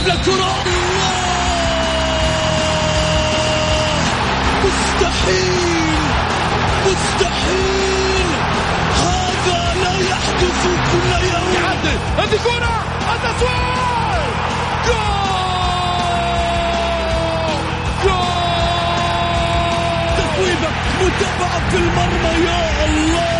يلعب للكرة مستحيل. مستحيل. هذا لا يحدث كل يوم. يعدل. هذه كرة. التسويق جول. جول. تسويبة متابعة في المرمى. يا الله.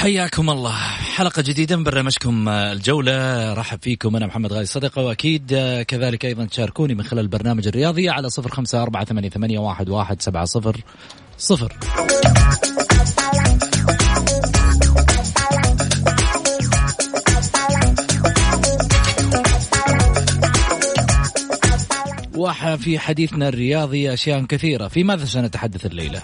حياكم الله. حلقة جديدة من برنامجكم الجولة. رحب فيكم أنا محمد غازي صدقة وأكيد كذلك أيضا تشاركوني من خلال البرنامج الرياضي على صفر خمسة أربعة ثمانية واحد, واحد سبعة صفر صفر. وفي حديثنا الرياضي أشياء كثيرة. في ماذا سنتحدث الليلة؟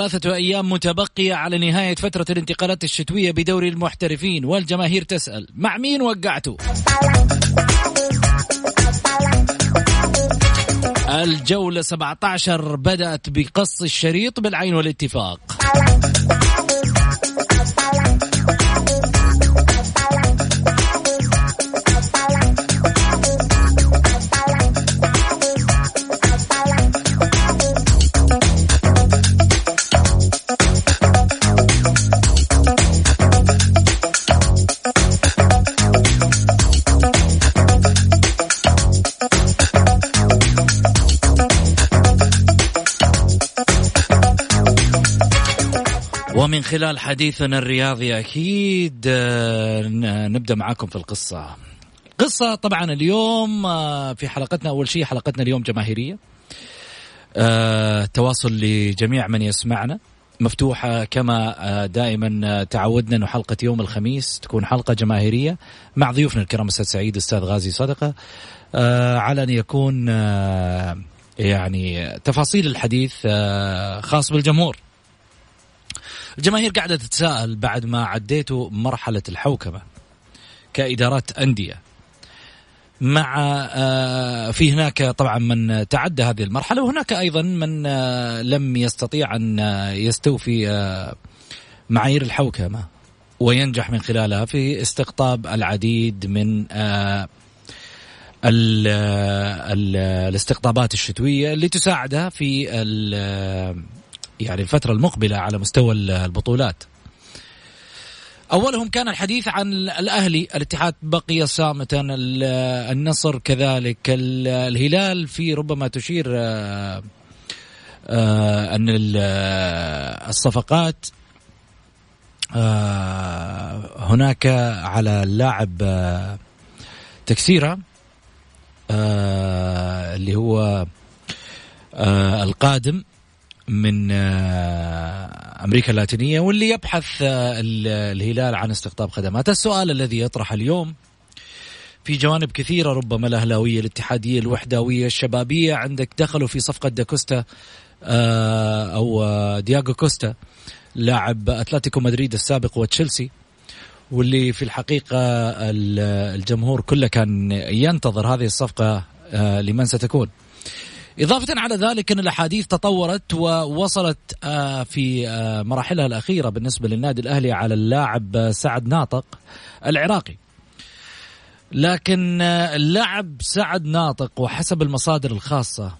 ثلاثة أيام متبقية على نهاية فترة الانتقالات الشتوية بدوري المحترفين والجماهير تسأل مع مين وقعتوا؟ الجولة 17 بدأت بقص الشريط بالعين والاتفاق ومن خلال حديثنا الرياضي أكيد آه، نبدأ معاكم في القصة. قصة طبعا اليوم آه، في حلقتنا أول شيء حلقتنا اليوم جماهيرية. آه، تواصل لجميع من يسمعنا مفتوحة كما دائما تعودنا أنه حلقة يوم الخميس تكون حلقة جماهيرية مع ضيوفنا الكرام أستاذ سعيد أستاذ غازي صدقة على أن يكون يعني تفاصيل الحديث خاص بالجمهور الجماهير قاعدة تتساءل بعد ما عديتوا مرحلة الحوكمة كإدارات أندية. مع آه، في هناك طبعا من تعدى هذه المرحلة وهناك أيضا من آه، لم يستطيع أن آه، يستوفي معايير الحوكمة وينجح من خلالها في استقطاب العديد من ال ال الاستقطابات الشتوية اللي تساعدها في يعني الفترة المقبلة على مستوى البطولات. أولهم كان الحديث عن الأهلي الاتحاد بقي صامتا النصر كذلك الهلال في ربما تشير آه، آه، أن الصفقات آه، هناك على اللاعب تكسيرة اللي هو القادم. من آه، أمريكا اللاتينية واللي يبحث آه، الهلال عن استقطاب خدمات. السؤال الذي يطرح اليوم في جوانب كثيرة ربما الأهلاوية الاتحادية الوحداوية الشبابية. عندك دخلوا في صفقة داكوستا آه، أو دياغو كوستا لاعب أتلتيكو مدريد السابق وتشيلسي واللي في الحقيقة الجمهور كله كان ينتظر هذه الصفقة لمن ستكون. إضافة على ذلك أن الأحاديث تطورت ووصلت آه، في آه، مراحلها الأخيرة بالنسبة للنادي الأهلي على اللاعب آه، سعد ناطق العراقي. لكن اللاعب سعد ناطق وحسب المصادر الخاصة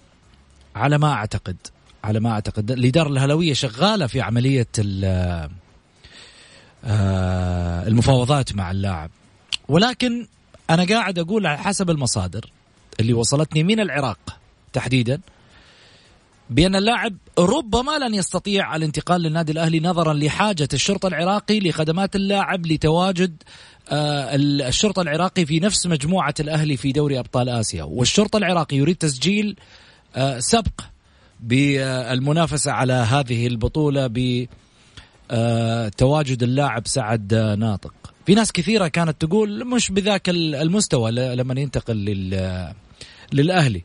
على ما أعتقد على ما أعتقد الإدارة الهلوية شغالة في عملية المفاوضات مع اللاعب. ولكن أنا قاعد أقول على حسب المصادر اللي وصلتني من العراق. تحديدا بأن اللاعب ربما لن يستطيع الانتقال للنادي الأهلي نظرا لحاجة الشرطة العراقي لخدمات اللاعب لتواجد آه، الشرطة العراقي في نفس مجموعة الأهلي في دوري أبطال آسيا. والشرطة العراقي يريد تسجيل آه، سبق بالمنافسة على هذه البطولة بتواجد اللاعب سعد ناطق. في ناس كثيرة كانت تقول مش بذاك المستوى لما ينتقل للأهلي.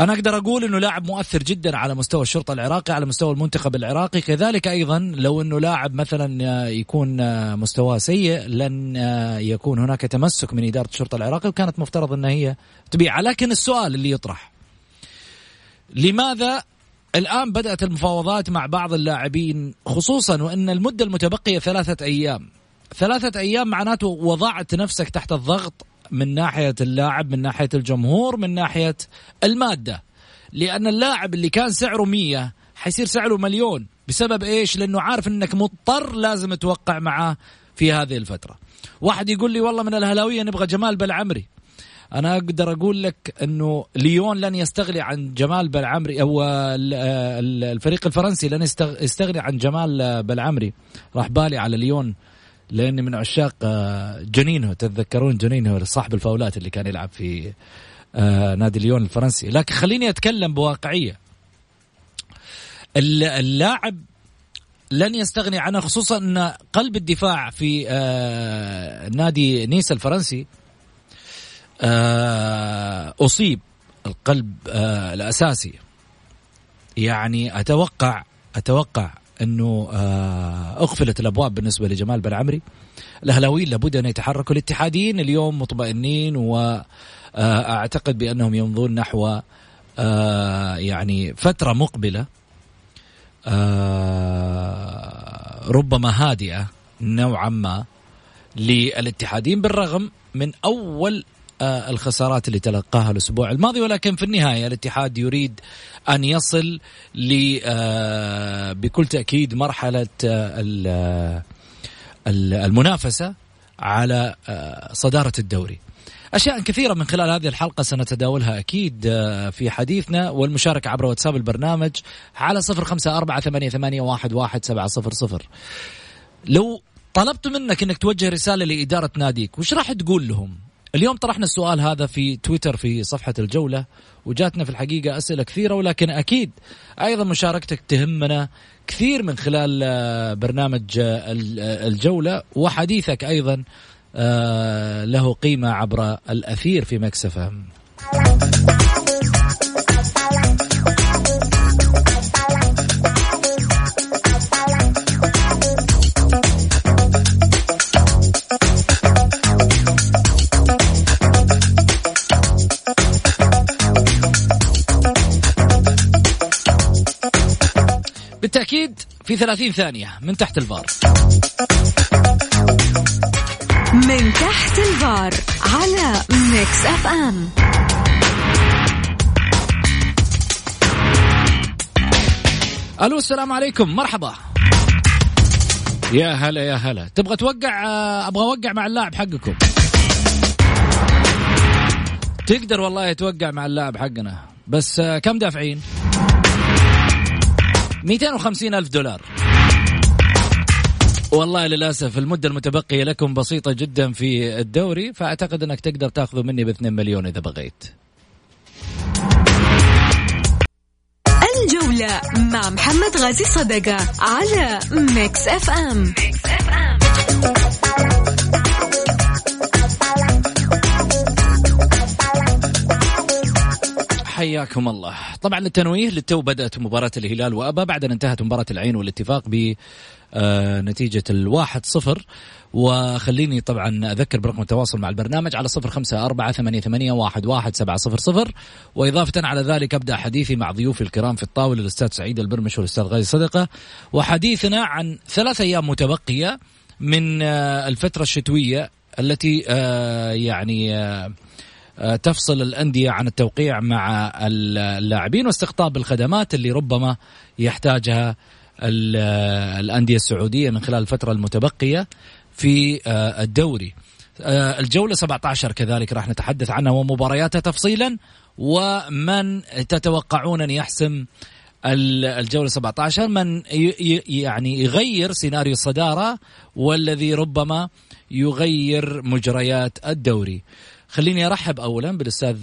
أنا أقدر أقول إنه لاعب مؤثر جدا على مستوى الشرطة العراقي على مستوى المنتخب العراقي. كذلك أيضا لو إنه لاعب مثلا يكون مستواه سيء لن يكون هناك تمسك من إدارة الشرطة العراقي وكانت مفترض ان هي تبيع. لكن السؤال اللي يطرح لماذا الآن بدأت المفاوضات مع بعض اللاعبين؟ خصوصا وإن المدة المتبقية ثلاثة أيام. ثلاثة أيام معناته وضعت نفسك تحت الضغط من ناحية اللاعب من ناحية الجمهور من ناحية المادة. لأن اللاعب اللي كان سعره مية حيصير سعره مليون. بسبب إيش؟ لأنه عارف إنك مضطر لازم توقع معاه في هذه الفترة. واحد يقول لي والله من الهلاوية نبغى جمال بلعمري. أنا أقدر أقول لك إنه ليون لن يستغني عن جمال بلعمري أو الفريق الفرنسي لن يستغني عن جمال بلعمري. راح بالي على ليون. لاني من عشاق آه، جنينهو تتذكرون جنينهو صاحب الفاولات اللي كان يلعب في آه، نادي ليون الفرنسي. لكن خليني أتكلم بواقعية. اللاعب لن يستغني عنه خصوصا أن قلب الدفاع في آه، نادي نيس الفرنسي أصيب القلب الأساسي. يعني أتوقع أتوقع انه آه، اغفلت الابواب بالنسبة لجمال بن عمري الأهلاويين لابد أن يتحركوا. الاتحاديين اليوم مطمئنين واعتقد آه، بأنهم يمضون نحو آه، يعني فترة مقبلة ربما هادئة نوعا ما للاتحادين بالرغم من أول الخسارات اللي تلقاها الأسبوع الماضي ولكن في النهاية الاتحاد يريد أن يصل ل آه، بكل تأكيد مرحلة آه، المنافسة على صدارة الدوري. أشياء كثيرة من خلال هذه الحلقة سنتداولها أكيد في حديثنا والمشاركة عبر واتساب البرنامج على صفر خمسة أربعة ثمانية, ثمانية واحد, واحد سبعة صفر صفر. لو طلبت منك إنك توجه رسالة لإدارة ناديك وش راح تقول لهم؟ اليوم طرحنا السؤال هذا في تويتر في صفحة الجولة وجاتنا في الحقيقة أسئلة كثيرة ولكن أكيد أيضا مشاركتك تهمنا كثير من خلال آه، برنامج آه، آه، الجولة وحديثك أيضا له قيمة عبر الأثير في مكسفة بالتأكيد في 30 ثانية من تحت الفار. من تحت الفار على Mix FM ألو السلام عليكم. مرحبا. يا هلا يا هلا. تبغى توقع أبغى أوقع مع اللاعب حقكم؟ تقدر والله توقع مع اللاعب حقنا. بس كم دافعين؟ 250 ألف دولار. والله للأسف المدة المتبقية لكم بسيطة جدا في الدوري فأعتقد أنك تقدر تاخذه مني ب 2 مليون إذا بغيت. الجولة مع محمد غازي صدقة على Mix FM, Mix FM. حياكم الله. طبعا للتنويه للتو بدأت مباراة الهلال وأبا. بعد أن انتهت مباراة العين والاتفاق بنتيجة الواحد صفر. وخليني طبعا أذكر برقم التواصل مع البرنامج على صفر خمسة أربعة ثمانية, ثمانية واحد, واحد سبعة صفر صفر. وإضافة على ذلك أبدأ حديثي مع ضيوفي الكرام في الطاولة الأستاذ سعيد البرمش والأستاذ غازي صدقة. وحديثنا عن ثلاث أيام متبقية من الفترة الشتوية التي آه، يعني آه، آه، تفصل الأندية عن التوقيع مع اللاعبين واستقطاب الخدمات اللي ربما يحتاجها الأندية السعودية من خلال الفترة المتبقية في آه، الدوري. آه، الجولة 17 كذلك راح نتحدث عنها ومبارياتها تفصيلا ومن تتوقعون أن يحسم الجولة 17 من يعني يغير سيناريو الصدارة والذي ربما يغير مجريات الدوري. خليني أرحب اولا بالأستاذ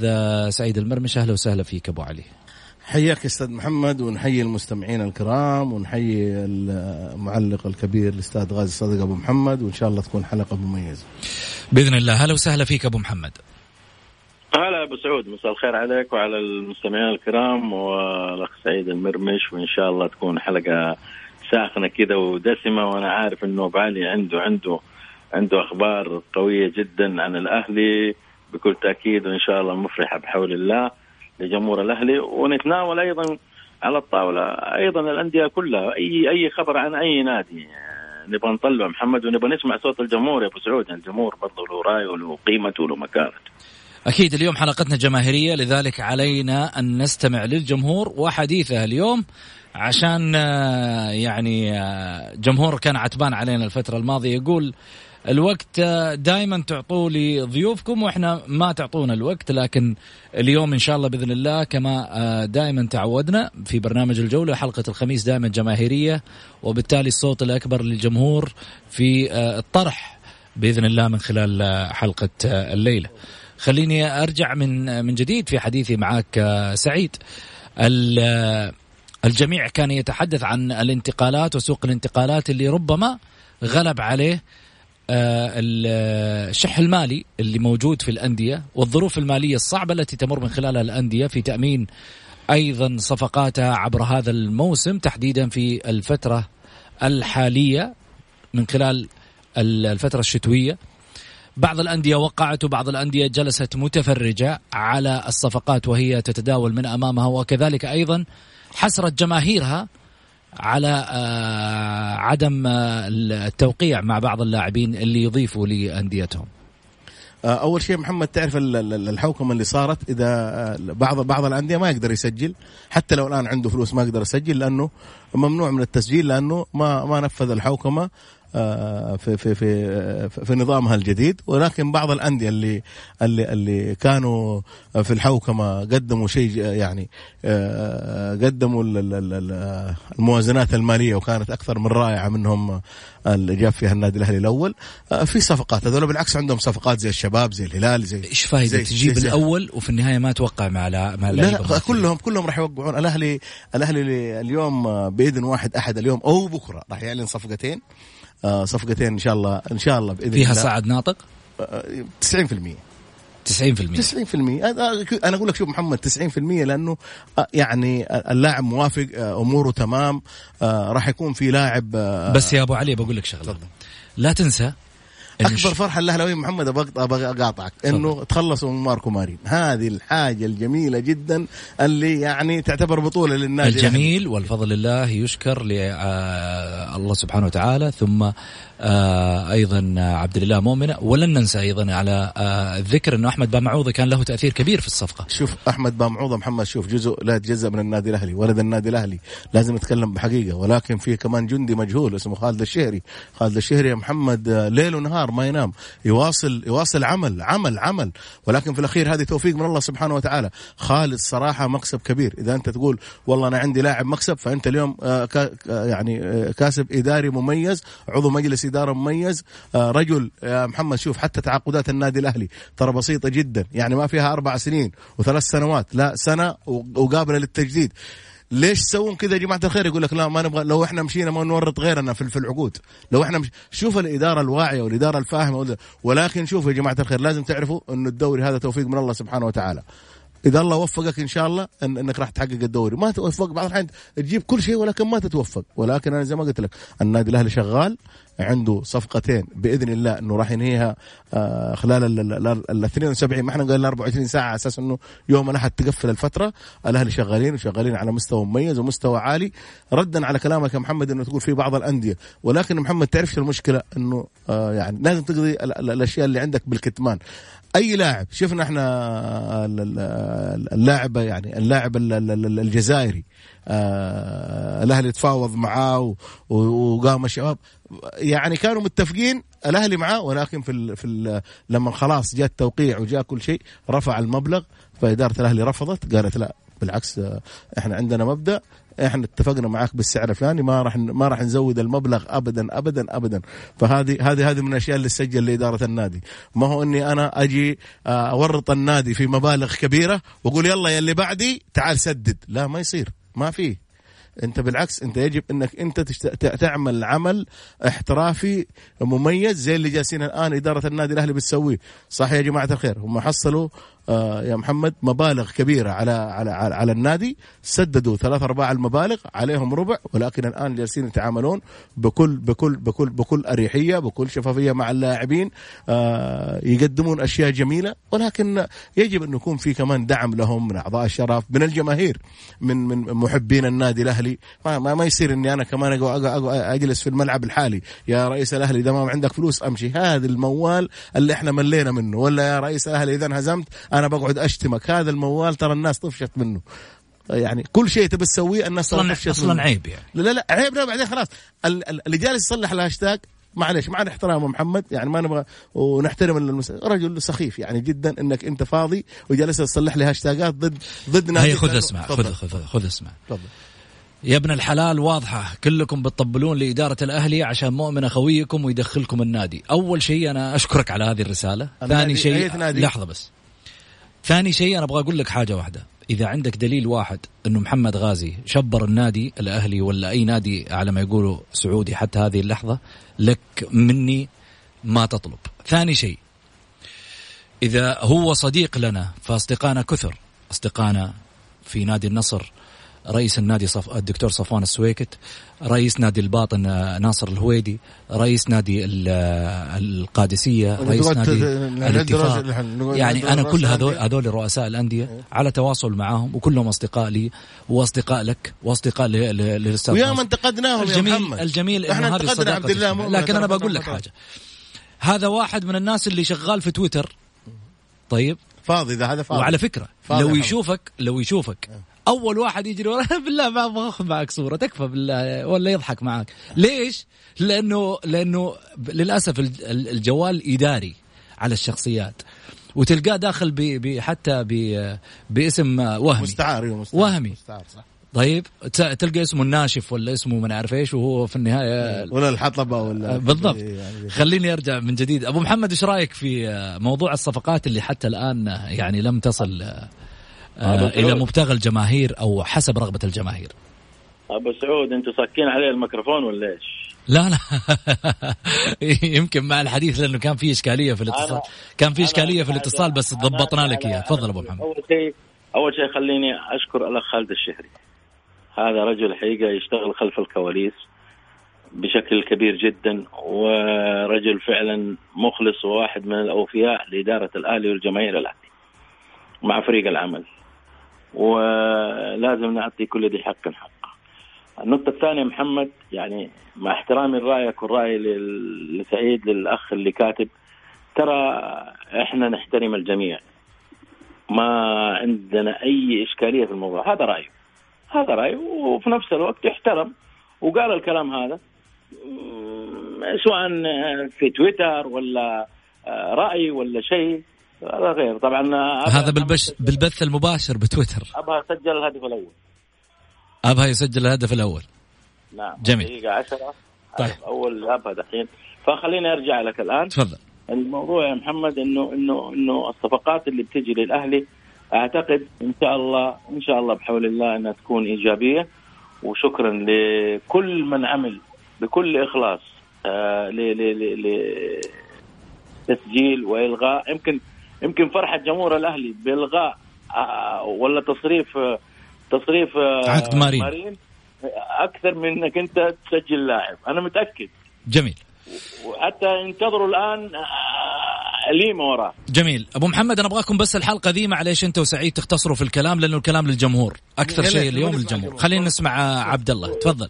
سعيد المرمش. أهلا وسهلا فيك أبو علي. حياك أستاذ محمد ونحيي المستمعين الكرام ونحيي المعلق الكبير الأستاذ غازي صدق أبو محمد وإن شاء الله تكون حلقة مميزة. بإذن الله. هلا وسهلا فيك أبو محمد. هلا أبو سعود. مساء الخير عليك وعلى المستمعين الكرام والأخ سعيد المرمش وإن شاء الله تكون حلقة ساخنة كذا ودسمة. وأنا عارف إنه بعلي عنده عنده عنده أخبار قوية جدا عن الأهلي. بكل تأكيد وإن شاء الله مفرحة بحول الله لجمهور الأهلي. ونتناول أيضا على الطاولة أيضا الأندية كلها أي أي خبر عن أي نادي. نبغى نطلع محمد ونبغى نسمع صوت الجمهور يا أبو سعود. الجمهور برضه له رأي وله قيمته وله مكانته أكيد اليوم حلقتنا جماهيرية. لذلك علينا أن نستمع للجمهور وحديثه اليوم عشان آه، يعني آه، جمهور كان عتبان علينا الفترة الماضية. يقول الوقت دائما تعطوا لي ضيوفكم وإحنا ما تعطونا الوقت لكن اليوم إن شاء الله بإذن الله كما آه، دائما تعودنا في برنامج الجولة حلقة الخميس دائما جماهيرية وبالتالي الصوت الأكبر للجمهور في آه، الطرح بإذن الله من خلال آه، حلقة الليلة. خليني أرجع من من جديد في حديثي معك سعيد. الجميع كان يتحدث عن الانتقالات وسوق الانتقالات اللي ربما غلب عليه الشح المالي اللي موجود في الأندية والظروف المالية الصعبة التي تمر من خلالها الأندية في تأمين أيضا صفقاتها عبر هذا الموسم تحديدا في الفترة الحالية من خلال الفترة الشتوية. بعض الأندية وقعت وبعض الأندية جلست متفرجة على الصفقات وهي تتداول من أمامها وكذلك أيضا حسرت جماهيرها على آه، عدم آه، التوقيع مع بعض اللاعبين اللي يضيفوا لأنديتهم. آه، أول شيء محمد تعرف الحوكمة اللي صارت؟ إذا بعض بعض الأندية ما يقدر يسجل. حتى لو الآن عنده فلوس ما يقدر يسجل لأنه ممنوع من التسجيل لأنه ما ما نفذ الحوكمة. في في في في نظامها الجديد. ولكن بعض الأندية اللي اللي اللي كانوا في الحوكمة قدموا شيء يعني آه، قدموا الموازنات المالية وكانت أكثر من رائعة منهم اللي جاب فيها النادي الأهلي الأول. آه، في صفقات. هذول بالعكس عندهم صفقات زي الشباب زي الهلال زي إيش فايدة تجيب زي الأول وفي النهاية ما توقع مع مع لا, لا كلهم كلهم راح يوقعون. الاهلي الأهلي اليوم بإذن واحد أحد اليوم أو بكرة راح يعلن صفقتين. آه، صفقتين إن شاء الله إن شاء الله بإذن فيها الله. صعد ناطق؟ 90% 90% 90% أنا أقول لك شوف محمد 90% لأنه آه، يعني اللاعب موافق آه، أموره تمام راح يكون في لاعب بس يا أبو علي بقول لك شغلة. لا تنسى أكبر فرحة الاهلاويه محمد أبغى أقاطعك. إنه تخلصوا من ماركو مارين. هذه الحاجة الجميلة جدا اللي يعني تعتبر بطولة للنادي الجميل والفضل لله يشكر لله آه، سبحانه وتعالى ثم أيضا عبد الله مؤمنه ولن ننسى أيضا على آه، الذكر انه أحمد بامعوضه كان له تأثير كبير في الصفقة. شوف أحمد بامعوضه محمد شوف جزء لا يتجزأ من النادي الأهلي ولد النادي الأهلي لازم نتكلم بحقيقة ولكن في كمان جندي مجهول اسمه خالد الشهري. خالد الشهري يا محمد ليل ونهار ما ينام يواصل يواصل عمل عمل عمل. ولكن في الأخير هذه توفيق من الله سبحانه وتعالى. خالد صراحة مكسب كبير. إذا أنت تقول والله أنا عندي لاعب مكسب فأنت اليوم آه، يعني كاسب إداري مميز عضو مجلس اداره مميز. آه، رجل يا محمد شوف حتى تعاقدات النادي الأهلي ترى بسيطة جدا. يعني ما فيها أربع سنين وثلاث سنوات لا سنة وقابلة للتجديد. ليش تسوون كذا يا جماعة الخير؟ يقول لك لا ما نبغى لو إحنا مشينا ما نورط غيرنا في العقود. لو إحنا مش شوف الإدارة الواعية والإدارة الفاهمة ولكن شوفوا يا جماعة الخير لازم تعرفوا إنه الدوري هذا توفيق من الله سبحانه وتعالى. إذا الله وفقك إن شاء الله إن أنك راح تحقق الدوري. ما توفق بعض الأحيان تجيب كل شيء ولكن ما تتوفق. ولكن أنا زي ما قلت لك النادي الأهلي شغال عنده صفقتين بإذن الله إنه راح ينهيها آه، خلال ال 72 ما إحنا قلنا 24 ساعة على أساس إنه يوم الأحد تقفل الفترة. الأهلي شغالين وشغالين على مستوى مميز ومستوى عالي. ردا على كلامك يا محمد إنه تقول في بعض الأندية. ولكن محمد تعرفش المشكلة؟ إنه آه، يعني لازم تقضي الأشياء اللي عندك بالكتمان. أي لاعب شفنا إحنا اللاعب يعني اللاعب ال- ال- ال- الجزائري. آه، الأهلي تفاوض معاه وقام الشباب. يعني كانوا متفقين الأهلي معاه ولكن في ال في ال لما خلاص جاء التوقيع وجاء كل شيء رفع المبلغ فإدارة الأهلي رفضت قالت لا. بالعكس إحنا عندنا مبدأ إحنا اتفقنا معاك بالسعر الفلاني ما راح ما راح نزود المبلغ ابدا ابدا ابدا. فهذه هذه هذه من الأشياء اللي تسجل لإدارة النادي. ما هو إني أنا أجي آه، أورط النادي في مبالغ كبيرة وأقول يلا يا اللي بعدي تعال سدد. لا ما يصير. ما فيه أنت بالعكس أنت يجب إنك أنت تعمل عمل احترافي مميز زي اللي جالسين الآن إدارة النادي الأهلي بتسويه. صح يا جماعة الخير هم حصلوا يا محمد مبالغ كبيرة على على على, على النادي. سددوا ثلاث أرباع المبالغ عليهم ربع. ولكن الآن جالسين يتعاملون بكل بكل بكل بكل أريحية بكل شفافية مع اللاعبين. آه يقدمون أشياء جميلة. ولكن يجب انه يكون في كمان دعم لهم من أعضاء الشرف من الجماهير من من محبين النادي الأهلي. ما, ما, ما يصير إني أنا كمان أقو أقو أقو أجلس في الملعب الحالي. يا رئيس الأهلي إذا ما عندك فلوس أمشي. هذا الموال اللي إحنا ملينا منه. ولا يا رئيس الأهلي إذا انهزمت أنا بقعد اشتمك هذا الموال ترى الناس طفشت منه. يعني كل شيء تبي تسويه الناس أصلا طفشت أصلا. عيب يعني. لا لا عيب لا بعدين خلاص. ال- ال- اللي جالس يصلح الهاشتاج معلش مع احترام محمد يعني ما نبغى ونحترم المس... رجل سخيف يعني جدا إنك أنت فاضي وجالس تصلح لي هاشتاجات ضد ضد هي خذ اسمع. خذ خذ خذ اسمع. تفضل. يا ابن الحلال واضحة. كلكم بتطبلون لإدارة الأهلي عشان مؤمن أخويكم ويدخلكم النادي. أول شيء أنا أشكرك على هذه الرسالة. ثاني شيء؟ لحظة بس. ثاني شيء أنا أبغى أقول لك حاجة واحدة. إذا عندك دليل واحد أنه محمد غازي شبر النادي الأهلي ولا أي نادي على ما يقولوا سعودي حتى هذه اللحظة لك مني ما تطلب. ثاني شيء إذا هو صديق لنا فأصدقائنا كثر. أصدقائنا في نادي النصر رئيس النادي صف... الدكتور صفوان السويكت رئيس نادي الباطن آه، ناصر الهويدي رئيس نادي آه، القادسية رئيس نادي الاتفاق. يعني رؤساء كل هذول. هذول رؤساء الأندية على تواصل معاهم وكلهم أصدقاء لي وأصدقاء لك وأصدقاء ل- ل- للأستاذ ويا ناصر. من انتقدناهم يا الجميل محمد. الجميل إحنا انتقدنا عبد الله لكن أنا بقول لك. حاجة. هذا واحد من الناس اللي شغال في تويتر. طيب؟ فاضي إذا هذا فاضي. وعلى فكرة فاضي لو يا يشوفك لو يشوفك أول واحد يجري ورا بالله ما أبغى أخذ معك صورة تكفى بالله ولا يضحك معك. ليش؟ لأنه لأنه للأسف الج- ال- الجوال إداري على الشخصيات وتلقاه داخل ب ب حتى ب باسم وهمي. مستعار مستعار وهمي. مستعار صح. طيب تلقى اسمه الناشف ولا اسمه ما نعرف إيش وهو في النهاية ولا الحطبة ولا بالضبط. يعني. خليني أرجع من جديد. أبو محمد إيش رأيك في آه، موضوع الصفقات اللي حتى الآن آه، يعني لم تصل آه، إلى سعود. مبتغى الجماهير أو حسب رغبة الجماهير. أبو سعود أنتوا ساكين عليه الميكروفون ولا إيش؟ لا لا. يمكن مع الحديث لأنه كان في إشكالية في الاتصال. كان في إشكالية في الاتصال بس ضبطنا لك أنا- اياه تفضل أبو محمد. أول شيء أول شيء خليني أشكر الأخ خالد الشهري. هذا رجل حقيقة يشتغل خلف الكواليس بشكل كبير جدا ورجل فعلا مخلص وواحد من الأوفياء لإدارة الاهلي والجماهير الاهلي مع فريق العمل. ولازم نعطي كل ذي حق حقه النقطة الثانية محمد يعني مع احترامي لرأيك والرأي لسعيد للأخ اللي كاتب ترى إحنا نحترم الجميع. ما عندنا أي إشكالية في الموضوع. هذا رايه هذا رايه وفي نفس الوقت يحترم. وقال الكلام هذا. سواء في تويتر ولا آه، رأي ولا شيء. هذا غير. طبعا هذا بالبش بالبث المباشر بتويتر. أبغى أسجل الهدف الأول. ابها يسجل الهدف الأول. نعم. جميل. دقيقة 10 طيب. أول ابها دحين فخليني أرجع لك الآن. تفضل. الموضوع يا محمد إنه إنه إنه الصفقات اللي بتجي للأهلي أعتقد إن شاء الله إن شاء الله بحول الله إنها تكون إيجابية. وشكرا لكل من عمل بكل إخلاص آه ل ل ل ل تسجيل وإلغاء. يمكن يمكن فرحة جمهور الأهلي بإلغاء آه ولا تصريف آه تصريف آه عقد مارين. مارين أكثر من إنك أنت تسجل لاعب. أنا متأكد. جميل. وحتى ينتظروا الآن ليما وراه. جميل. أبو محمد أنا أبغاكم بس الحلقة ذي معليش أنت وسعيد تختصروا في الكلام لأنه الكلام للجمهور. أكثر شيء اليوم للجمهور. خلينا نسمع عبد الله. تفضل.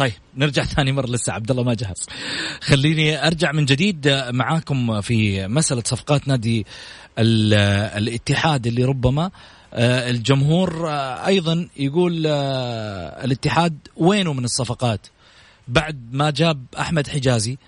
طيب نرجع ثاني مرة لسه. عبد الله ما جهز. خليني أرجع من جديد معاكم في مسألة صفقات نادي الاتحاد اللي ربما آه، الجمهور آه، أيضا يقول آه، الاتحاد وينه من الصفقات؟ بعد ما جاب أحمد حجازي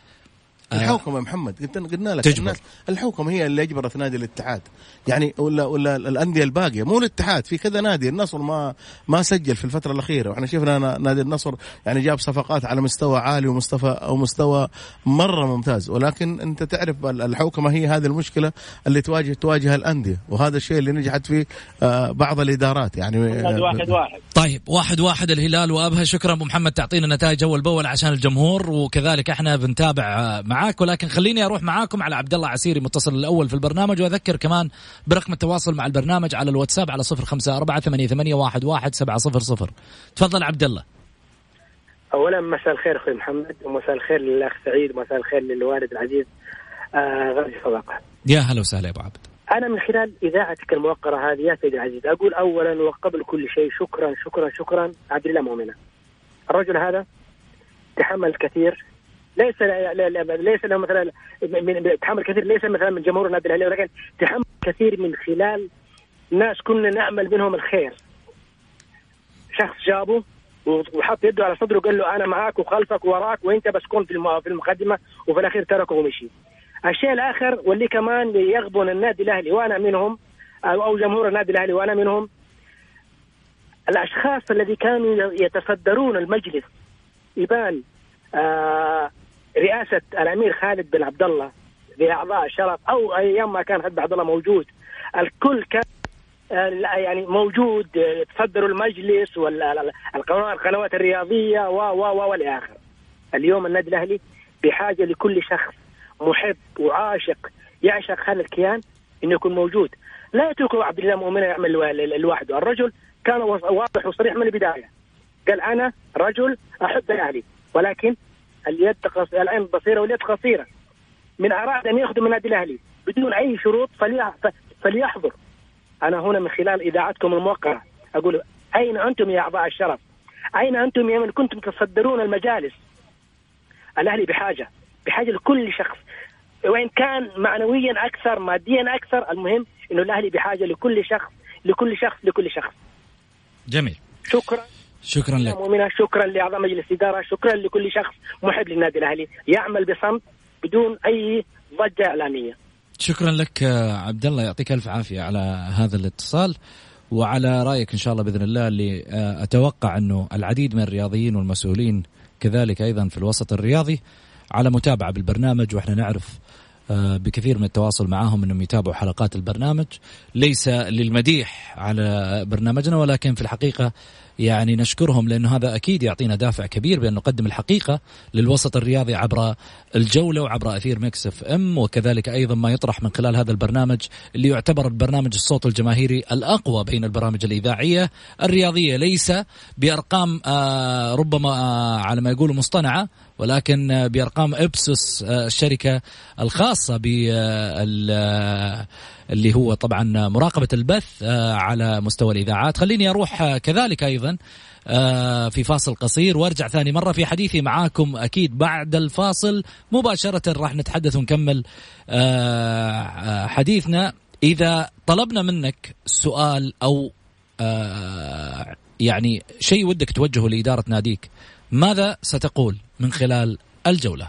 الحوكمة محمد قلنا لك تجبر. الناس الحوكمة هي اللي أجبرت نادي الاتحاد. يعني ولا ولا الأندية الباقية مو الاتحاد في كذا نادي النصر ما ما سجل في الفترة الأخيرة. وإحنا شفنا نادي النصر يعني جاب صفقات على مستوى عالي ومستوى أو مستوى مرة ممتاز. ولكن أنت تعرف الحوكمة هي هذه المشكلة اللي تواجه تواجه الأندية. وهذا الشيء اللي نجحت فيه آه، بعض الإدارات. يعني واحد واحد. طيب واحد واحد الهلال وأبها. شكرا أبو محمد تعطينا نتائج أول بأول عشان الجمهور. وكذلك إحنا بنتابع آه، معاك ولكن خليني أروح معاكم على عبد الله عسيري متصل الأول في البرنامج وأذكر كمان برقم التواصل مع البرنامج على الواتساب على صفر خمسة أربعة ثمانية, ثمانية واحد, واحد سبعة صفر صفر. تفضل عبد الله. اولا مساء الخير أخوي محمد ومساء الخير للأخ سعيد ومساء الخير للوالد العزيز آه غازي صداقة. يا هلا وسهلا يا أبو عبد. أنا من خلال إذاعتك الموقرة هذه يا سيدي العزيز أقول اولا وقبل كل شيء شكرا شكرا شكرا عبد الله مؤمنة. الرجل هذا تحمل الكثير ليس ليس له مثلا من تحمل كثير ليس مثلا من جمهور النادي الأهلي ولكن تحمل كثير من خلال ناس كنا نامل منهم الخير شخص جابه وحط يده على صدره وقال له أنا معاك وخلفك ووراك وأنت بس كن في في المقدمة وفي الأخير تركه ومشي. الشيء الآخر واللي كمان يغبن النادي الأهلي وأنا منهم أو جمهور النادي الأهلي وأنا منهم الأشخاص الذي كانوا يتصدرون المجلس يبان آه رئاسة الأمير خالد بن عبد الله لأعضاء الشرف أو أيام ما كان خالد بن عبد الله موجود الكل كان آه، يعني موجود تصدروا المجلس والقنوات الرياضية و و و والى اخره. اليوم النادي الأهلي بحاجة لكل شخص محب وعاشق يعشق هذا الكيان إنه يكون موجود. لا يتركوا عبد الله مؤمن يعمل لوحده، الرجل كان واضح وصريح من البداية. قال أنا رجل أحب الأهلي ولكن اليد قص... العين بصيرة واليد قصيره من اراد أن يخدم النادي الأهلي. بدون أي شروط فلي... فليحضر. أنا هنا من خلال إذاعتكم الموقره أقول أين أنتم يا أعضاء الشرف؟ أين أنتم يا من كنتم تصدرون المجالس؟ الأهلي بحاجة. بحاجة لكل شخص. وإن كان معنويا أكثر ماديا أكثر المهم إنه الأهلي بحاجة لكل شخص لكل شخص لكل شخص. جميل. شكرا. شكرا لك. مؤمنة شكرا لاعضاء مجلس الاداره شكرا لكل شخص محب للنادي الأهلي. يعمل بصمت بدون أي ضجة إعلامية. شكرا لك عبد الله يعطيك ألف عافية على هذا الاتصال. وعلى رأيك إن شاء الله بإذن الله اللي آه، أتوقع أنه العديد من الرياضيين والمسؤولين كذلك أيضا في الوسط الرياضي على متابعة بالبرنامج وإحنا نعرف آه، بكثير من التواصل معهم أنهم يتابعوا حلقات البرنامج. ليس للمديح على برنامجنا ولكن في الحقيقة يعني نشكرهم لأنه هذا أكيد يعطينا دافع كبير بأن نقدم الحقيقة للوسط الرياضي عبر الجولة وعبر أثير Mix FM وكذلك أيضا ما يطرح من خلال هذا البرنامج اللي يعتبر البرنامج الصوت الجماهيري الأقوى بين البرامج الإذاعية الرياضية ليس بأرقام آه ربما آه على ما يقولوا مصطنعة ولكن بأرقام إبسوس آه الشركة الخاصة بال آه، اللي هو طبعا مراقبة البث آه، على مستوى الإذاعات. خليني أروح آه، كذلك أيضا آه، في فاصل قصير وأرجع ثاني مرة في حديثي معاكم أكيد بعد الفاصل. مباشرة راح نتحدث ونكمل حديثنا. إذا طلبنا منك سؤال أو يعني شيء ودك توجهه لإدارة ناديك ماذا ستقول من خلال الجولة؟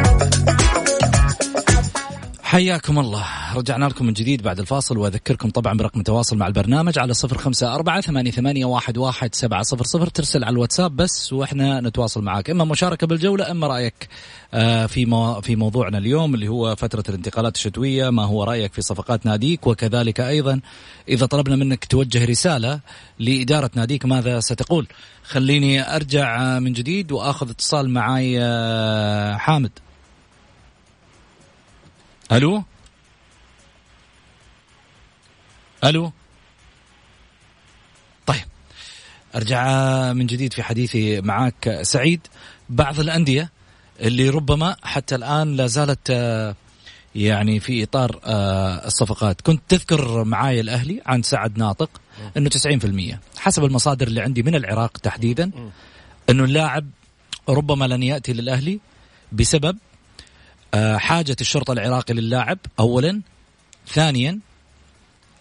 حياكم الله. رجعنا لكم من جديد بعد الفاصل وأذكركم طبعا برقم التواصل مع البرنامج على صفر خمسة أربعة ثمانية, ثمانية واحد, واحد سبعة صفر صفر. ترسل على الواتساب بس وإحنا نتواصل معك إما مشاركة بالجولة إما رأيك آه، في في موضوعنا اليوم اللي هو فترة الانتقالات الشتوية ما هو رأيك في صفقات ناديك وكذلك أيضا إذا طلبنا منك توجه رسالة لإدارة ناديك ماذا ستقول؟ خليني أرجع من جديد وأخذ اتصال معاي آه، حامد. ألو؟ ألو؟ طيب أرجع من جديد في حديثي معك سعيد. بعض الأندية اللي ربما حتى الآن لا زالت يعني في إطار آه الصفقات. كنت تذكر معاي الأهلي عن سعد ناطق إنه 90% حسب المصادر اللي عندي من العراق تحديدا إنه اللاعب ربما لن يأتي للأهلي بسبب آه حاجة الشرطة العراقي للاعب اولا. ثانيا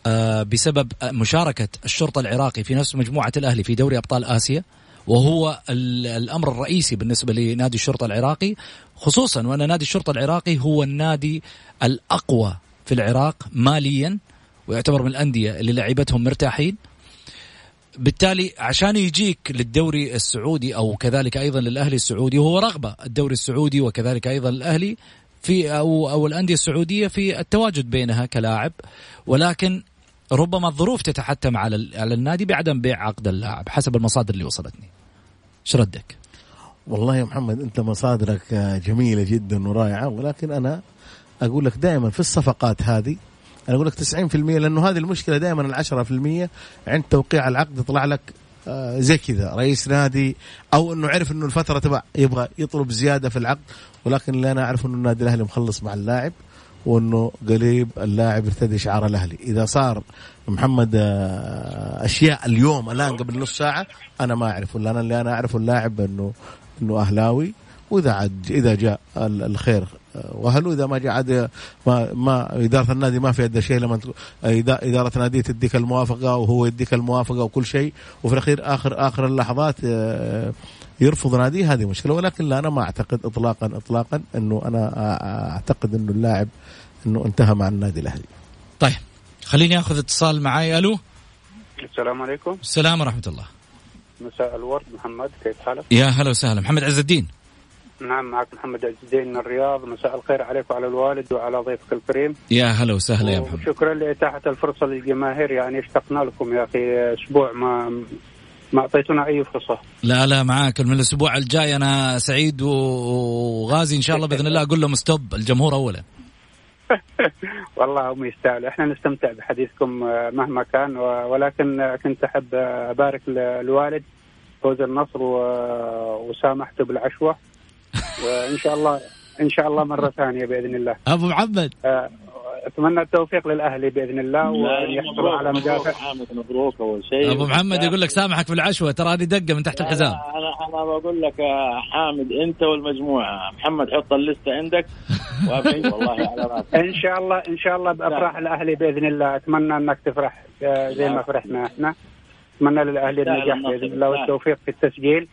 آه بسبب مشاركة الشرطة العراقي في نفس مجموعة الأهلي في دوري أبطال آسيا وهو الأمر الرئيسي بالنسبة لنادي الشرطة العراقي. خصوصا وأن نادي الشرطة العراقي هو النادي الأقوى في العراق ماليا ويعتبر من الأندية اللي لعيبتهم مرتاحين. بالتالي عشان يجيك للدوري السعودي أو كذلك أيضا للأهلي السعودي وهو رغبة الدوري السعودي وكذلك أيضا الاهلي في أو أو الأندية السعودية في التواجد بينها كلاعب ولكن ربما الظروف تتحتم على على النادي بعدم بيع عقد اللاعب حسب المصادر اللي وصلتني. إيش ردك؟ والله يا محمد أنت مصادرك جميلة جدا ورائعة ولكن أنا أقول لك دائما في الصفقات هذه أنا أقول لك 90% لأنه هذه المشكلة دائما ال 10% عند توقيع العقد يطلع لك آه، زي كذا رئيس نادي أو إنه عرف إنه الفترة تبع يبغى يطلب زيادة في العقد ولكن اللي أنا اعرف إنه النادي الأهلي مخلص مع اللاعب وإنه قريب اللاعب يرتدي شعار الأهلي. إذا صار محمد آه، أشياء اليوم الآن قبل نص ساعة أنا ما اعرف ولا أنا اللي أنا أعرفه اللاعب انه إنه أهلاوي وإذا عاد إذا جاء الخير. واهله إذا ما جاء عاد ما, ما إدارة النادي ما في شيء لما إدارة نادي تديك الموافقة وهو يديك الموافقة وكل شيء وفي الأخير اخر آخر اللحظات آه، يرفض ناديه هذه مشكلة. ولكن لا أنا ما أعتقد اطلاقا اطلاقا إنه أنا أعتقد إنه اللاعب إنه انتهى مع النادي الأهلي. طيب خليني آخذ اتصال معي ألو؟ السلام عليكم. السلام ورحمة الله. مساء الورد محمد كيف حالك؟ يا هلا وسهلا. محمد عز الدين. نعم معك محمد عز الدين من الرياض. مساء الخير عليك وعلى الوالد وعلى ضيفك الكريم. يا هلا وسهلا يا محمد. شكرا لإتاحة الفرصة للجماهير. يعني اشتقنا لكم يا أخي أسبوع ما ما أعطيتونا أي فرصة. لا لا معاك. من الأسبوع الجاي أنا سعيد وغازي إن شاء الله بإذن الله. أقول لهم ستوب الجمهور اولا. والله هم يستاهلوا. إحنا نستمتع بحديثكم مهما كان ولكن كنت أحب أبارك الوالد فوز النصر وسامحته بالعشوة. وإن شاء الله إن شاء الله مرة ثانية بإذن الله. أبو محمد. آه، أتمنى التوفيق للأهلي بإذن الله وأن يحصلوا على مدافع. مبروك أول شيء. أبو محمد يقول لك سامحك في العشوة ترى هذه دقة من تحت الحزام. أنا أنا بقول لك يا حامد أنت والمجموعة. محمد حط اللسته عندك. والله على راسك. إن شاء الله إن شاء الله بأفراح الأهلي بإذن الله. أتمنى أنك تفرح آه، زي ما فرحنا إحنا. أتمنى للأهلي النجاح بإذن الله والتوفيق في التسجيل.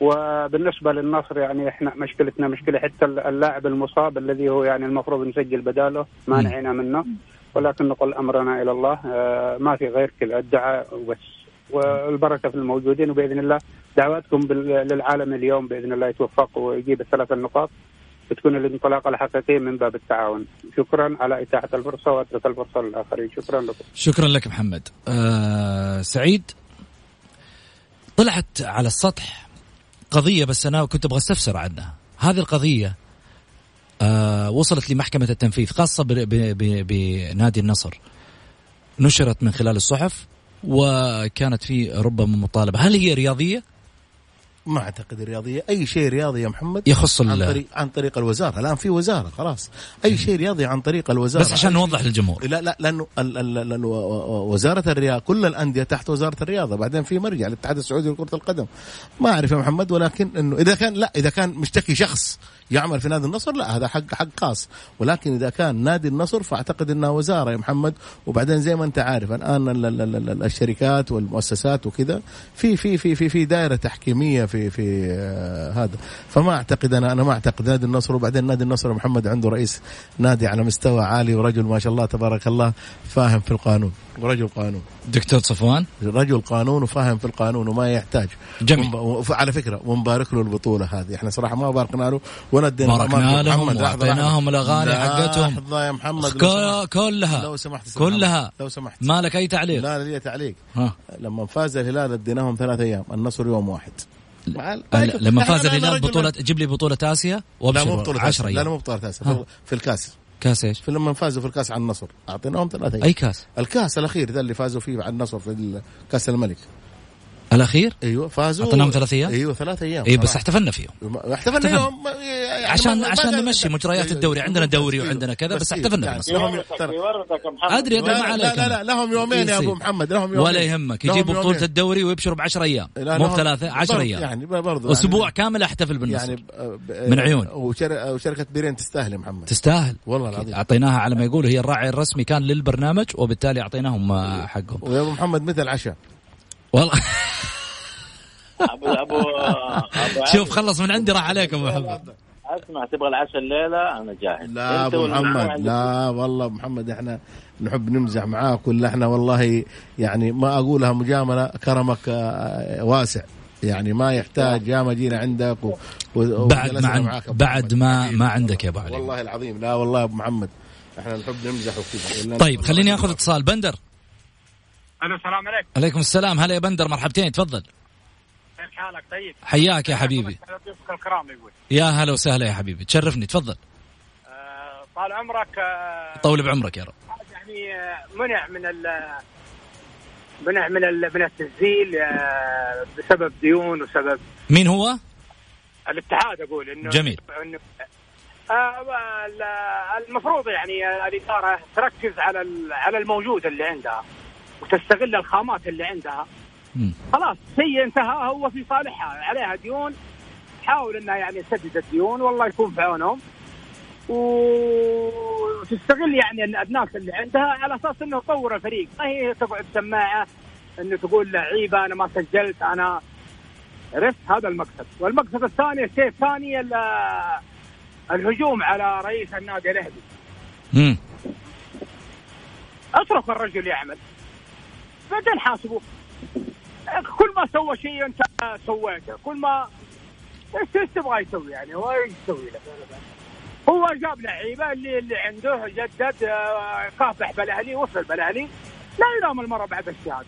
وبالنسبة للنصر يعني إحنا مشكلتنا مشكلة حتى اللاعب المصاب الذي هو يعني المفروض نسجل بداله مانعين منه ولكن نقول أمرنا إلى الله. آه، ما في غير كذا الدعاء وبس. والبركة في الموجودين وبإذن الله دعواتكم للعالم اليوم بإذن الله يتوفق ويجيب الثلاث النقاط بتكون الانطلاقة الحقيقية من باب التعاون. شكرا على إتاحة الفرصة وأترك الفرصة للآخرين. شكرا لكم. شكرا لك محمد. آه سعيد؟ طلعت على السطح قضية بس أنا كنت أبغى أستفسر عنها. هذه القضية آه وصلت لمحكمة التنفيذ خاصة بنادي النصر. نشرت من خلال الصحف وكانت في ربما مطالبة. هل هي رياضية؟ ما أعتقد رياضيه أي شيء رياضي يا محمد يخص عن طريق عن طريق الوزارة. الآن في وزارة خلاص. أي شيء رياضي عن طريق الوزارة. بس عشان نوضح للجمهور. لا لا لأنه لأنه وزارة الرياضة كل الأندية تحت وزارة الرياضة. بعدين في مرجع الاتحاد السعودي لكرة القدم. ما أعرف يا محمد ولكن إنه إذا كان لا إذا كان مشتكي شخص يعمل في نادي النصر؟ لا هذا حق حق خاص. ولكن إذا كان نادي النصر فأعتقد إنها وزارة يا محمد. وبعدين زي ما أنت عارف الآن الشركات والمؤسسات وكذا في في في في في دائرة تحكيمية في في آه، هذا. فما أعتقد أنا أنا ما أعتقد نادي النصر. وبعدين نادي النصر محمد عنده رئيس نادي على مستوى عالي ورجل ما شاء الله تبارك الله فاهم في القانون. ورجل قانون. دكتور صفوان؟ رجل قانون وفاهم في القانون وما يحتاج. جميل. على فكرة ونبارك له البطولة هذه. إحنا صراحة ما باركنا له ولا ادينا باركنا لهم وأعطيناهم الأغاني حقتهم. لحظه يا محمد كلها. لو سمحت كلها. لو سمحت. ما لك أي تعليق؟ لا لي تعليق. ها. لما فاز الهلال أديناهم ثلاث أيام النصر يوم واحد. لما فاز الهلال بطولة جيب لي بطولة آسيا لا مو بطولة 10 لا لا مو بطولة آسيا في الكاس. كاس إيش؟ في لما فازوا في الكاس على النصر أعطيناهم ثلاثة أي كاس؟ الكاس الأخير ذا اللي فازوا فيه على النصر في كاس الملك الأخير أيوه فازوا أعطيناهم ثلاث أيام؟ أيوه ثلاث أيام اي بس صراحة. احتفلنا فيهم احتفلنا احتفلنا. يوم يعني عشان ما- عشان نمشي مجريات أيوة، الدوري عندنا دوري. وعندنا كذا بس احتفلنا يعني بالمساء. لهم أدري، لا ما لا, عليك لا, لا. لهم يومين يا أبو. محمد لهم يومين ولا يهمك يجيبوا يومين. الدوري ويبشروا بعشر أيام لا، مو عشر برضو- أيام يعني برضو أسبوع يعني كامل أحتفل بالنصر يعني ب- ب- من عيون. وشر- وشركة بيرين تستاهل يا محمد تستاهل والله العظيم أعطيناها على ما يقولوا هي الراعي الرسمي كان للبرنامج وبالتالي أعطيناهم حقهم ويا أبو محمد متى العشاء؟ والله. ابو ابو شوف خلص من عندي راح عليك أبو محمد. أسمع تبغى العشاء الليلة؟ أنا جاهز. لا أبو محمد. لا والله محمد إحنا نحب نمزح معاك ولا إحنا والله يعني ما أقولها مجاملة كرمك آه، واسع. يعني ما يحتاج يا ما جينا عندك و... و... بعد ما أبو بعد. ما. ما عندك يا أبو علي. والله العظيم. لا والله أبو محمد إحنا نحب نمزح وكذا. طيب خليني آخذ اتصال. بندر. ألو السلام عليكم. عليكم السلام. هلا يا بندر مرحبتين تفضل. كيف حالك؟ طيب؟ حياك يا حبيبي. الكرام يقول. يا هلا وسهلا يا حبيبي. تشرفني تفضل. آه، طال عمرك آه، طول بعمرك يا رب. يعني آه، منع من ال منع من ال من التسجيل آه، بسبب ديون وسبب. مين هو؟ الاتحاد أقول إنه جميل. إنه المفروض يعني الإدارة تركز على على الموجود اللي عندها. وتستغل الخامات اللي عندها. مم. خلاص شيء انتهى هو في صالحها. عليها ديون. تحاول إنها يعني تسدد الديون والله يكون في عونهم. وتستغل يعني الناس اللي عندها على أساس إنه تطور الفريق. ما هي تقعد سماعة انه تقول لعيبه أنا ما سجلت أنا عرفت هذا المقصد. والمقصد الثاني الشيء الثاني ال- الهجوم على رئيس النادي الأهلي. مم. أترك الرجل يعمل. بعدين حاسبه كل ما سوى شيء انت سويته كل ما إيش إيش تبغى يسوي يعني؟ هو إيش يسوي لك هو جاب لعيبة اللي اللي عنده جدد آه، كافح بالاهلي وصل بالاهلي لا يلام المرة بعد الشهادة.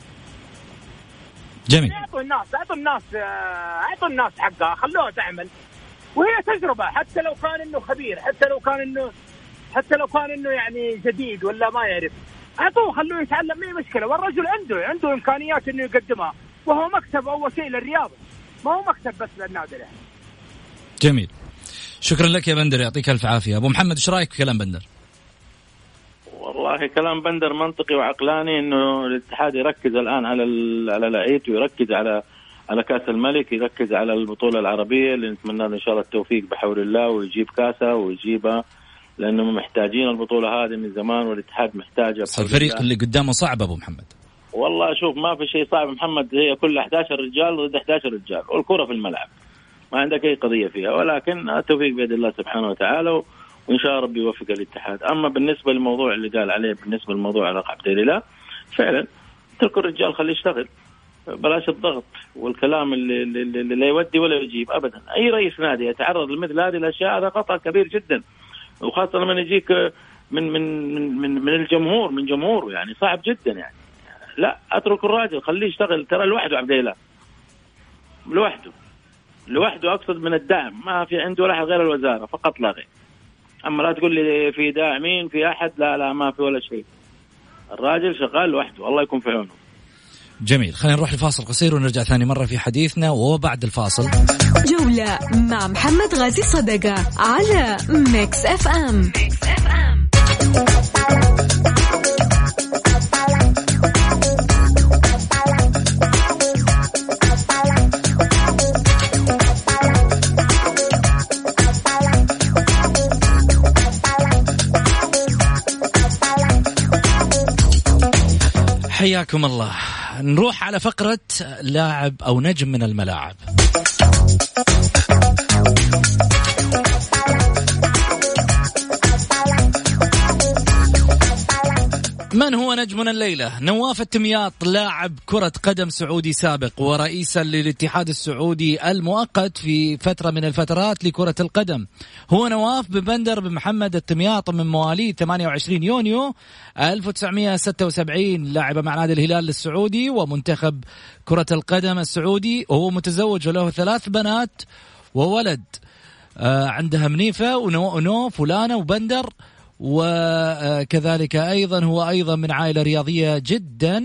جميل. أعطوا الناس أعطوا الناس آه، أعطوا الناس حقها خلوها تعمل. وهي تجربة حتى لو كان إنه خبير حتى لو كان إنه حتى لو كان إنه يعني جديد ولا ما يعرف. اعطوه خلوه يتعلم ما هي مشكلة. والرجل عنده عنده إمكانيات إنه يقدمها. وهو مكسب أول شيء للرياضه ما هو مكسب بس للنادي. الاهلي جميل. شكرا لك يا بندر يعطيك ألف عافية. أبو محمد إيش رأيك في كلام بندر؟ والله كلام بندر منطقي وعقلاني إنه الاتحاد يركز الآن على ال- على لعيبته يركز على على كأس الملك يركز على البطولة العربية اللي نتمنى له إن شاء الله التوفيق بحول الله ويجيب كاسة ويجيبها لأنهم محتاجين البطولة هذه من زمان والاتحاد محتاجها. بس الفريق. اللي قدامه صعب أبو محمد. والله شوف ما في شيء صعب. محمد هي كل 11 رجال ضد 11 رجال والكرة في الملعب. ما عندك أي قضية فيها. ولكن التوفيق بيد الله سبحانه وتعالى وإن شاء الله ربي يوفق الاتحاد. أما بالنسبة للموضوع اللي قال عليه بالنسبة للموضوع على عبد الاله فعلا اتركوا الرجال خليه يشتغل. بلاش الضغط والكلام اللي, اللي, اللي لا يودي ولا يجيب ابدا. أي رئيس نادي يتعرض لمثل هذه الأشياء هذا خطأ كبير جدا. وخاصة لما يجيك من من من من, من الجمهور من جمهوره يعني صعب جدا يعني. لا أترك الراجل خليه يشتغل. ترى لوحده عبد الاله لوحده. لوحده أقصد من الدعم. ما في عنده ولا أحد غير الوزارة فقط لا غير. أما لا تقول لي في داعمين في أحد لا لا ما في ولا شيء. الراجل شغال لوحده. الله يكون في عونه. جميل. خلينا نروح لفاصل قصير ونرجع ثاني مرة في حديثنا وبعد الفاصل. جولة مع محمد غازي صدقة على Mix FM حياكم الله. نروح على فقرة لاعب أو نجم من الملاعب. من هو نجمنا الليلة؟ نواف التمياط لاعب كرة قدم سعودي سابق ورئيسا للاتحاد السعودي المؤقت في فترة من الفترات لكرة القدم. هو نواف بن بندر بن محمد التمياط من مواليد 28 يونيو 1976 لعب مع نادي الهلال السعودي ومنتخب كرة القدم السعودي وهو متزوج وله ثلاث بنات وولد آه عندها منيفة ونو- ونوف ولانا وبندر وكذلك أيضا هو أيضا من عائلة رياضية جدا.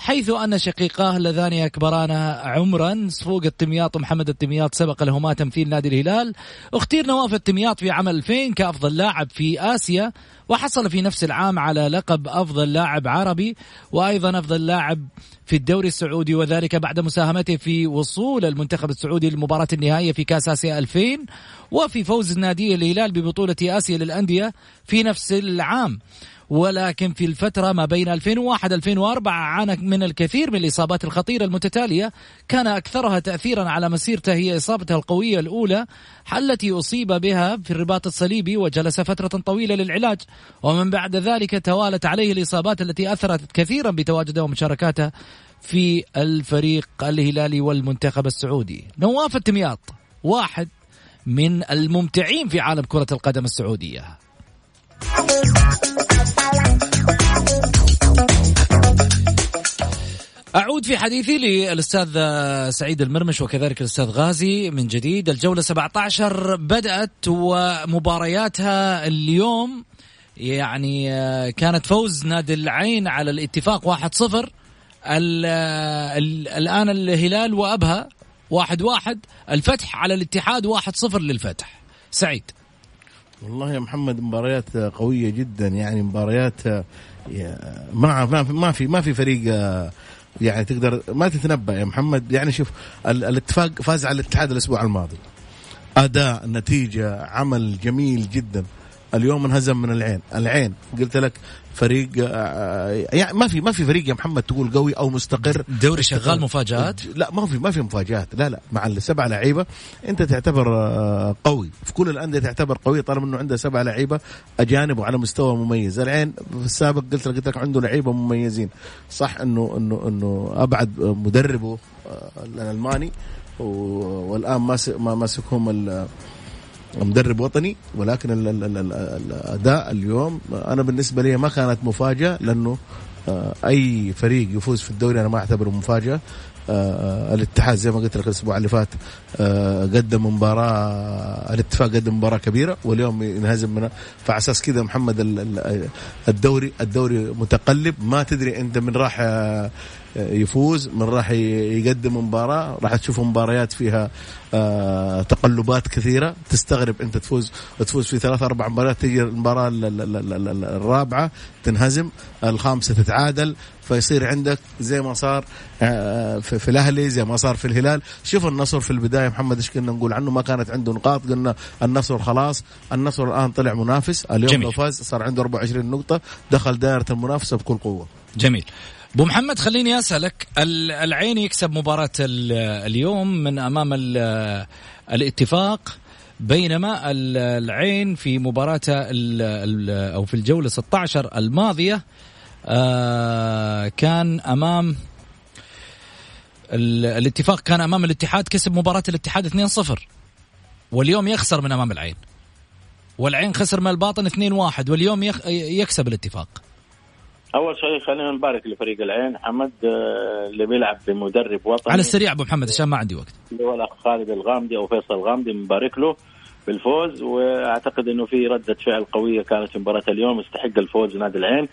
حيث أن شقيقاه اللذان أكبران عمرا صفوق التمياط ومحمد التمياط سبق لهما تمثيل نادي الهلال. اختير نواف التمياط في عام 2000 كأفضل لاعب في آسيا وحصل في نفس العام على لقب أفضل لاعب عربي وأيضا أفضل لاعب في الدوري السعودي وذلك بعد مساهمته في وصول المنتخب السعودي للمباراة النهائية في كأس آسيا 2000 وفي فوز نادي الهلال ببطولة آسيا للأندية في نفس العام. ولكن في الفترة ما بين 2001 2004 عانى من الكثير من الإصابات الخطيرة المتتالية. كان أكثرها تأثيرا على مسيرته هي إصابته القوية الأولى التي أصيب بها في الرباط الصليبي وجلس فترة طويلة للعلاج. ومن بعد ذلك توالت عليه الإصابات التي أثرت كثيرا بتواجده ومشاركاته في الفريق الهلالي والمنتخب السعودي. نواف التمياط واحد من الممتعين في عالم كرة القدم السعودية. أعود في حديثي للأستاذ سعيد المرمش وكذلك الأستاذ غازي من جديد. الجولة 17 بدأت ومبارياتها اليوم يعني كانت فوز نادي العين على الاتفاق 1-0 الآن الهلال وأبها واحد واحد. الفتح على الاتحاد واحد صفر للفتح. سعيد. والله يا محمد مباريات قوية جدا يعني مباريات ما ما في ما في فريق يعني تقدر ما تتنبأ يا محمد. يعني شوف الاتفاق فاز على الاتحاد الأسبوع الماضي. أداء نتيجة عمل جميل جدا. اليوم انهزم من العين. العين قلت لك فريق آه، يعني ما في ما في فريق يا محمد تقول قوي أو مستقر. دوري شغال مفاجآت؟ لا ما في ما في مفاجآت. لا لا مع السبع لعيبة. أنت تعتبر آه، قوي. في كل الأندية تعتبر قوي طالما إنه عنده سبع لعيبة أجانب وعلى مستوى مميز. العين في السابق قلت لك قلت لك عنده لعيبة مميزين. صح إنه إنه إنه أبعد مدربه آه، الألماني والآن ماسك ماسكهم مدرب وطني ولكن ال ال ال الأداء اليوم أنا بالنسبة لي ما كانت مفاجأة لأنه آه، أي فريق يفوز في الدوري أنا ما أعتبره مفاجأة. آه الاتحاد زي ما قلت لك الأسبوع اللي فات آه قدم مباراة الاتفاق قدم مباراة كبيرة واليوم ينهزم منها. فعلى أساس كذا محمد الدوري الدوري متقلب. ما تدري أنت من راح يفوز من راح يقدم مباراة راح تشوف مباريات فيها آه تقلبات كثيرة. تستغرب أنت تفوز تفوز في ثلاث أربع مباريات تجي المباراة الرابعة تنهزم الخامسة تتعادل فيصير عندك زي ما صار آه، في, في الأهلي زي ما صار في الهلال. شوف النصر في البداية محمد إيش كنا نقول عنه؟ ما كانت عنده نقاط قلنا النصر خلاص النصر الآن طلع منافس. اليوم جميل. لو فاز صار عنده 24 نقطة دخل دائرة المنافسة بكل قوة. جميل. أبو محمد خليني أسألك العين يكسب مباراة اليوم من أمام الاتفاق بينما العين في مباراته أو في الجولة 16 الماضية آه، كان أمام الاتفاق كان أمام الاتحاد كسب مباراة الاتحاد 2-0 واليوم يخسر من أمام العين والعين خسر من الباطن 2-1 واليوم يكسب الاتفاق. أول شيء خلينا نبارك لفريق العين حمد آه، اللي بيلعب بمدرب وطني. على السريع أبو محمد عشان ما عندي وقت. اللي هو الأخ خالد الغامدي أو فيصل الغامدي مبارك له بالفوز. وأعتقد إنه في ردة فعل قوية كانت مباراة اليوم يستحق الفوز نادي العين.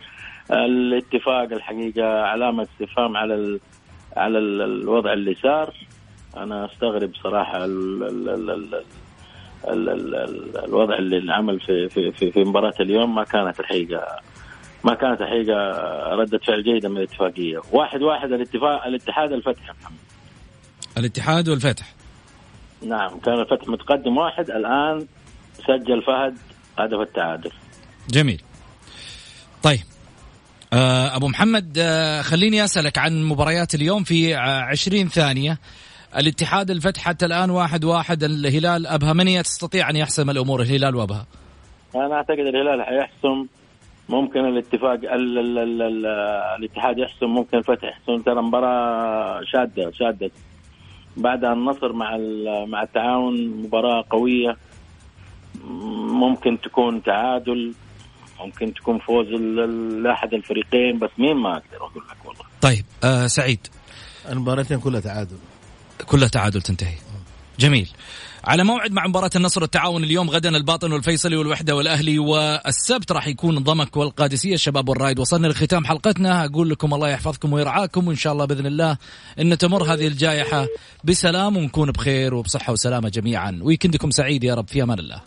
الاتفاق الحقيقة علامة استفهام على ال... على ال... الوضع اللي صار. أنا أستغرب صراحة ال... ال... ال... ال... ال... ال... الوضع اللي انعمل في في في, في مباراة اليوم ما كانت الحقيقة ما كانت الحقيقة ردة فعل جيدة من الاتفاقية. واحد واحد الاتفاق الاتحاد الفتح محمد. الاتحاد والفتح. نعم كان الفتح متقدم واحد الآن سجل فهد هدف التعادل. جميل. طيب آه، أبو محمد آه، خليني أسألك عن مباريات اليوم في عشرين ثانية. الاتحاد الفتح حتى الآن واحد واحد الهلال أبها من يستطيع أن يحسم الأمور الهلال وأبها؟ أنا أعتقد الهلال حيحسم ممكن الاتفاق ال ال ال ال الاتحاد يحسم ممكن الفتح يحسم ترى مباراة شادة شادة. بعد النصر مع مع التعاون مباراة قوية. ممكن تكون تعادل ممكن تكون فوز لأحد الفريقين بس مين ما أقدر أقول لك والله. طيب آه سعيد. المباراتين كلها تعادل. كلها تعادل تنتهي. جميل. على موعد مع مباراة النصر والتعاون اليوم غدا الباطن والفيصلي والوحدة والأهلي والسبت راح يكون ضمك والقادسية. الشباب والرايد وصلنا لختام حلقتنا. أقول لكم الله يحفظكم ويرعاكم وإن شاء الله بإذن الله أن تمر هذه الجائحة بسلام ونكون بخير وبصحة وسلامة جميعا. ويكندكم سعيد يا رب في أمان الله.